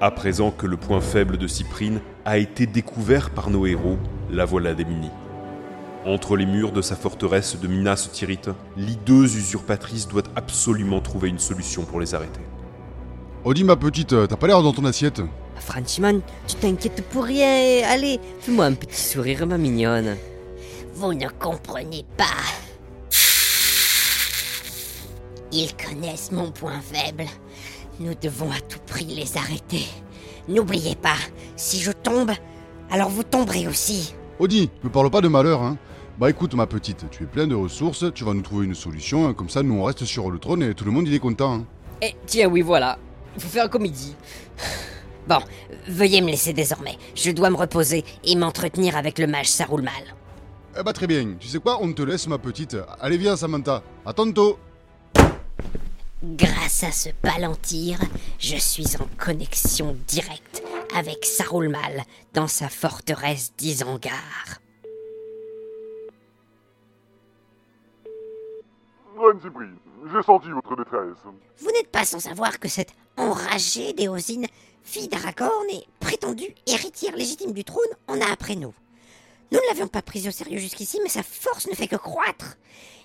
À présent que le point faible de Cyprine a été découvert par nos héros, la voilà démunie. Entre les murs de sa forteresse de Minas Tirith, l'hideuse usurpatrice doit absolument trouver une solution pour les arrêter. Odie, ma petite, t'as pas l'air dans ton assiette Franchement, tu t'inquiètes pour rien. Allez, fais-moi un petit sourire, ma mignonne. Vous ne comprenez pas. Ils connaissent mon point faible. Nous devons à tout prix les arrêter. N'oubliez pas, si je tombe, alors vous tomberez aussi. Odie, me parle pas de malheur, hein. Bah écoute, ma petite, tu es plein de ressources, tu vas nous trouver une solution, hein, comme ça nous on reste sur le trône et tout le monde il est content. Hein. Eh, tiens, oui, voilà. Il faut faire comme il dit. Bon, veuillez me laisser désormais. Je dois me reposer et m'entretenir avec le mage Saroulmal. Eh bah très bien, tu sais quoi, on te laisse ma petite. Allez viens Samantha, à tantôt Grâce à ce palantir, je suis en connexion directe avec Saroulmal dans sa forteresse d'Isangar. J'ai senti votre détresse. Vous n'êtes pas sans savoir que cette enragée d'Éosine, fille d'Aragorn et prétendue héritière légitime du trône, en a après nous. Nous ne l'avions pas prise au sérieux jusqu'ici, mais sa force ne fait que croître.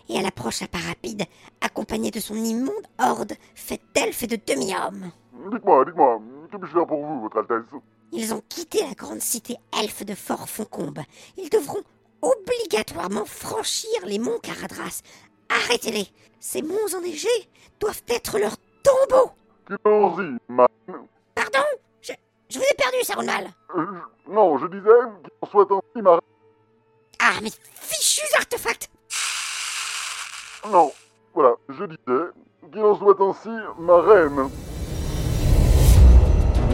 Et elle approche à pas rapide, accompagnée de son immonde horde, faite d'elfes et de demi-hommes. Dites-moi, dites-moi, que puis-je faire pour vous, votre Altesse? Ils ont quitté la grande cité elfe de Fort Foncombe. Ils devront obligatoirement franchir les monts Caradras. Arrêtez-les Ces monts enneigés doivent être leur tombeau. Pardon? Je, je vous ai perdu, Saruman Euh, Non, je disais qu'il en soit ainsi, ma... Ah, mais fichus artefacts Non, voilà, je disais qu'il en soit ainsi, ma reine.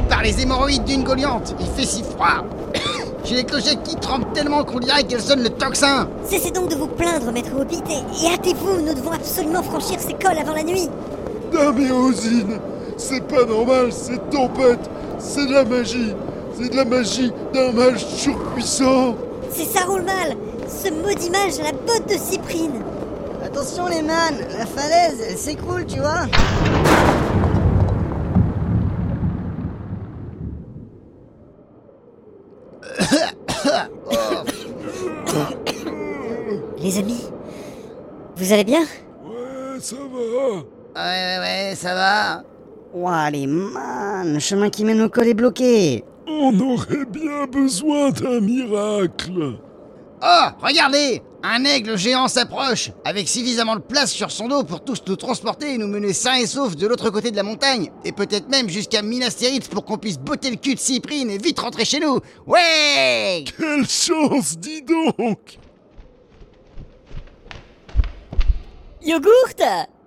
Par les hémorroïdes d'une goliante, il fait si froid. J'ai les clochettes qui tremblent tellement qu'on dirait qu'elles sonnent le tocsin. Cessez donc de vous plaindre, maître Hobbit, et, et hâtez-vous, nous devons absolument franchir ces cols avant la nuit. Non mais Osine, c'est pas normal, cette tempête, c'est de la magie, c'est de la magie d'un mage surpuissant. C'est Saroulmal, ce maudit mage à la botte de Cyprine. Attention les man, la falaise, elle s'écroule, tu vois. Les amis, vous allez bien? Ouais, ça va. Ouais, ouais, ouais, ça va. Ouah, les man, le chemin qui mène au col est bloqué. On aurait bien besoin d'un miracle. Oh, regardez Un aigle géant s'approche, avec suffisamment de place sur son dos pour tous nous transporter et nous mener sains et saufs de l'autre côté de la montagne, et peut-être même jusqu'à Minas Tirith pour qu'on puisse botter le cul de Cyprine et vite rentrer chez nous. Ouais Quelle chance, dis donc. Yogourt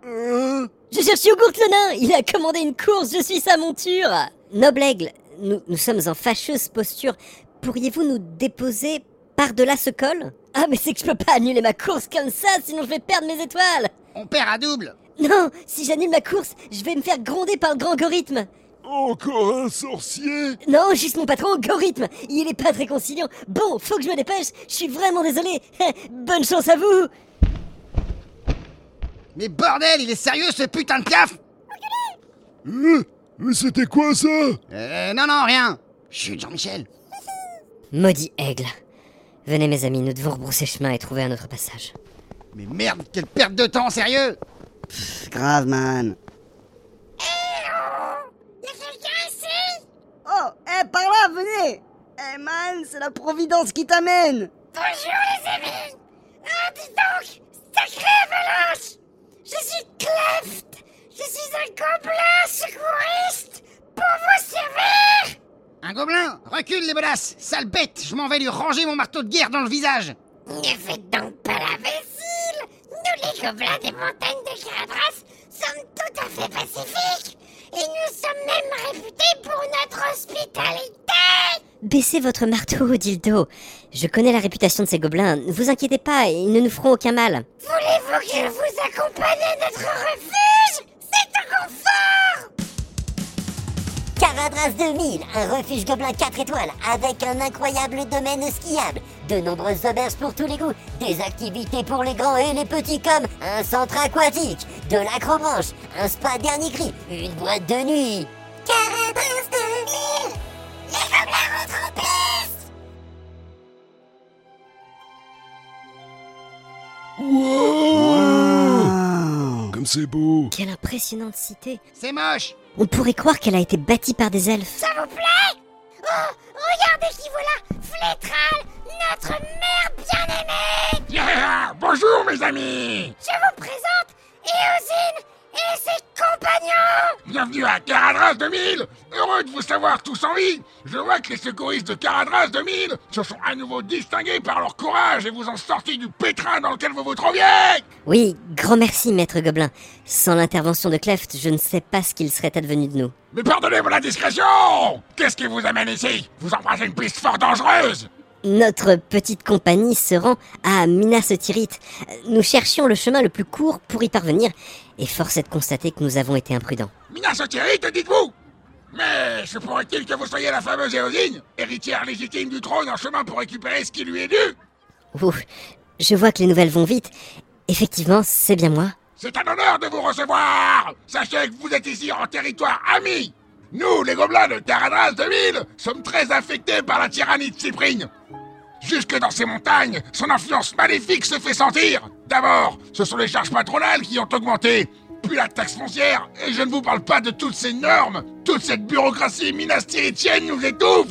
Hein Je cherche Yogourt le nain Il a commandé une course, je suis sa monture Noble aigle, nous, nous sommes en fâcheuse posture. Pourriez-vous nous déposer par-delà ce col. Ah, mais c'est que je peux pas annuler ma course comme ça, sinon je vais perdre mes étoiles. On perd à double. Non, si j'annule ma course, je vais me faire gronder par le grand Gorithme Encore un sorcier. Non, juste mon patron, Gorithme Il est pas très conciliant. Bon, faut que je me dépêche, je suis vraiment désolé. Bonne chance à vous. Mais bordel, il est sérieux ce putain de piaf Hein Mais c'était quoi ça? Euh, non, non, rien. Chut, Jean-Michel. Maudit aigle. Venez, mes amis, nous devons rebrousser chemin et trouver un autre passage. Mais merde, quelle perte de temps, sérieux! C'est grave, man. Oh, eh, par là, venez! Eh, man, c'est la Providence qui t'amène! Bonjour les amis! Ah, dis donc Sacré avalanche! Je suis Cleft! Je suis un gobelin secouriste! Pour vous servir Un gobelin Recule les bonasses Sale bête Je m'en vais lui ranger mon marteau de guerre dans le visage Ne faites donc pas la l'imbécile Nous les gobelins des montagnes de Caradras sommes tout à fait pacifiques et nous sommes même réputés pour notre hospitalité Baissez votre marteau, Dildo. Je connais la réputation de ces gobelins. Ne vous inquiétez pas, ils ne nous feront aucun mal. Voulez-vous que je vous accompagne à notre refuge? C'est un confort Caradras 2000, un refuge gobelin 4 étoiles avec un incroyable domaine skiable, de nombreuses auberges pour tous les goûts, des activités pour les grands et les petits comme un centre aquatique, de l'acrobranche, un spa dernier cri, une boîte de nuit. Caradras 2000 Les gobelins rentrent en place wow. Wow. Comme c'est beau. Quelle impressionnante cité. C'est moche. On pourrait croire qu'elle a été bâtie par des elfes. Ça vous plaît! Oh, regardez qui voilà! Flétral, notre mère bien-aimée! Yeah Bonjour mes amis! Je vous présente Éosine et ses compagnons! Bienvenue à Caradras 2000 Heureux de vous savoir tous en vie Je vois que les secouristes de Caradras 2000 se sont à nouveau distingués par leur courage et vous ont sorti du pétrin dans lequel vous vous trouviez Oui, grand merci, maître Gobelin. Sans l'intervention de Cleft, je ne sais pas ce qu'il serait advenu de nous. Mais pardonnez mon indiscrétion Qu'est-ce qui vous amène ici? Vous embrassez une piste fort dangereuse Notre petite compagnie se rend à Minas Tirith. Nous cherchions le chemin le plus court pour y parvenir, et force est de constater que nous avons été imprudents. Minas Tirith, dites-vous? Mais se pourrait-il que vous soyez la fameuse Éosine, héritière légitime du trône en chemin pour récupérer ce qui lui est dû? Ouh, je vois que les nouvelles vont vite. Effectivement, c'est bien moi. C'est un honneur de vous recevoir Sachez que vous êtes ici en territoire ami Nous, les gobelins de Caradras 2000, sommes très affectés par la tyrannie de Cyprine. Jusque dans ces montagnes, son influence maléfique se fait sentir D'abord, ce sont les charges patronales qui ont augmenté, puis la taxe foncière, et je ne vous parle pas de toutes ces normes Toute cette bureaucratie minastéritienne nous étouffe.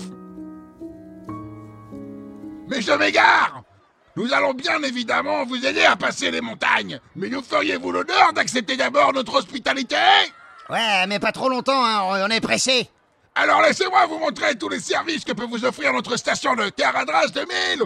Mais je m'égare. Nous allons bien évidemment vous aider à passer les montagnes, mais nous feriez-vous l'honneur d'accepter d'abord notre hospitalité? Ouais, mais pas trop longtemps, hein, on est pressé. Alors laissez-moi vous montrer tous les services que peut vous offrir notre station de Caradras 2000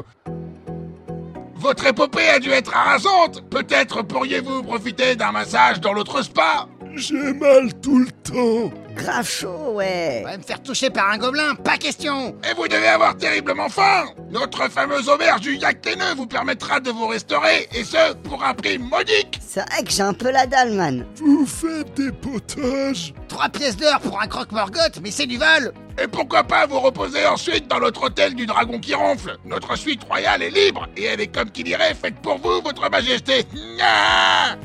Votre épopée a dû être harassante Peut-être pourriez-vous profiter d'un massage dans l'autre spa J'ai mal tout le temps. Grave chaud, ouais. Ouais, me faire toucher par un gobelin, pas question. Et vous devez avoir terriblement faim. Notre fameuse auberge du Yak Téneux vous permettra de vous restaurer, et ce, pour un prix modique. C'est vrai que j'ai un peu la dalle, man. Vous faites des potages. Trois pièces d'or pour un croque-morgotte, mais c'est du vol. Et pourquoi pas vous reposer ensuite dans notre hôtel du dragon qui ronfle? Notre suite royale est libre, et elle est comme qui dirait faite pour vous, votre majesté. Nya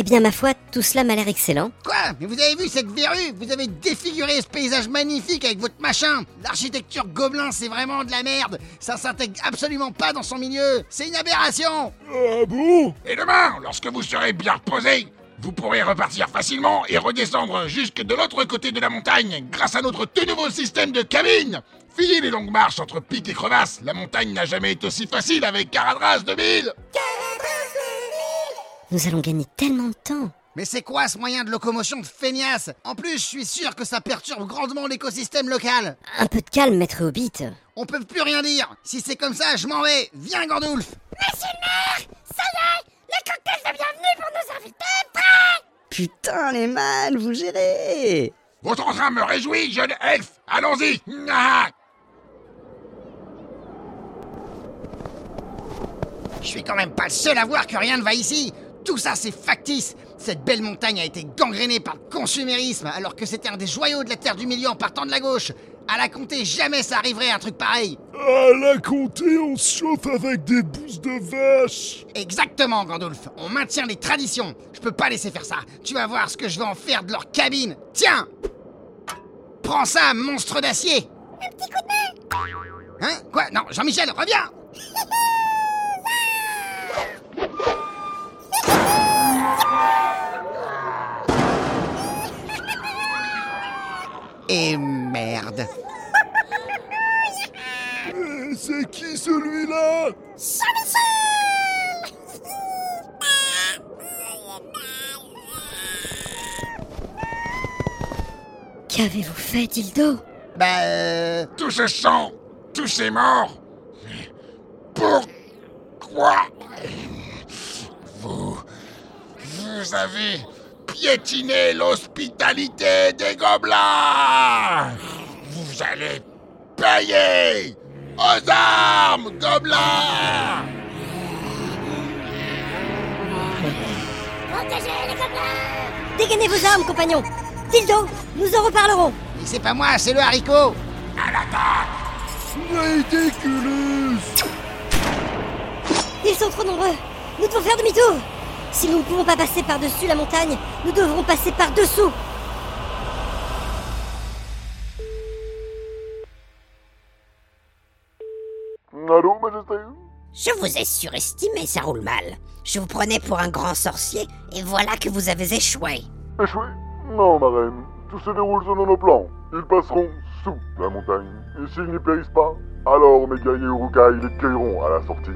Eh bien, ma foi, tout cela m'a l'air excellent. Quoi Mais vous avez vu cette verrue Vous avez défiguré ce paysage magnifique avec votre machin. L'architecture gobelin, c'est vraiment de la merde. Ça s'intègre absolument pas dans son milieu. C'est une aberration. Ah bon Et demain, lorsque vous serez bien reposé, vous pourrez repartir facilement et redescendre jusque de l'autre côté de la montagne grâce à notre tout nouveau système de cabine. Fini les longues marches entre pics et crevasses, la montagne n'a jamais été aussi facile avec Caradras 2000 Nous allons gagner tellement de temps. Mais c'est quoi ce moyen de locomotion de feignasse? En plus, je suis sûr que ça perturbe grandement l'écosystème local. Un peu de calme, maître Hobbit. On peut plus rien dire. Si c'est comme ça, je m'en vais. Viens, Gandulf Monsieur le maire Ça y est Le cocktail de bienvenue pour nos invités est prêt? Putain, les man, vous gérez. Votre entrain me réjouit, jeune elfe. Allons-y. Ah. Je suis quand même pas le seul à voir que rien ne va ici Tout ça, c'est factice. Cette belle montagne a été gangrénée par le consumérisme, alors que c'était un des joyaux de la Terre du Milieu en partant de la gauche. À la compter, jamais ça arriverait un truc pareil. À la comté, on se chauffe avec des bousses de vache. Exactement, Gandulf On maintient les traditions. Je peux pas laisser faire ça. Tu vas voir ce que je vais en faire de leur cabine. Tiens! Prends ça, monstre d'acier. Un petit coup de main. Hein? Quoi? Non, Jean-Michel, reviens Et merde. Mais c'est qui celui-là? Qu'avez-vous fait, Dildo? Bah euh... Tout ce sang, tous ces morts. Pourquoi Vous... Vous avez piétiné l'hospitalité des gobelins. Vous allez payer Aux armes, gobelins. Protégez les gobelins. Dégainez vos armes, compagnons. Dildo, nous en reparlerons. Mais c'est pas moi, c'est le haricot. À l'attaque Ridiculous. Ils sont trop nombreux. Nous devons faire demi-tour Si nous ne pouvons pas passer par-dessus la montagne, nous devrons passer par-dessous Allô, majesté? Je vous ai surestimé, ça roule mal. Je vous prenais pour un grand sorcier, et voilà que vous avez échoué. Échoué? Non, ma reine. Tout se déroule selon nos plans. Ils passeront sous la montagne. Et s'ils n'y périssent pas, alors mes guerriers Urukai les cueilleront à la sortie.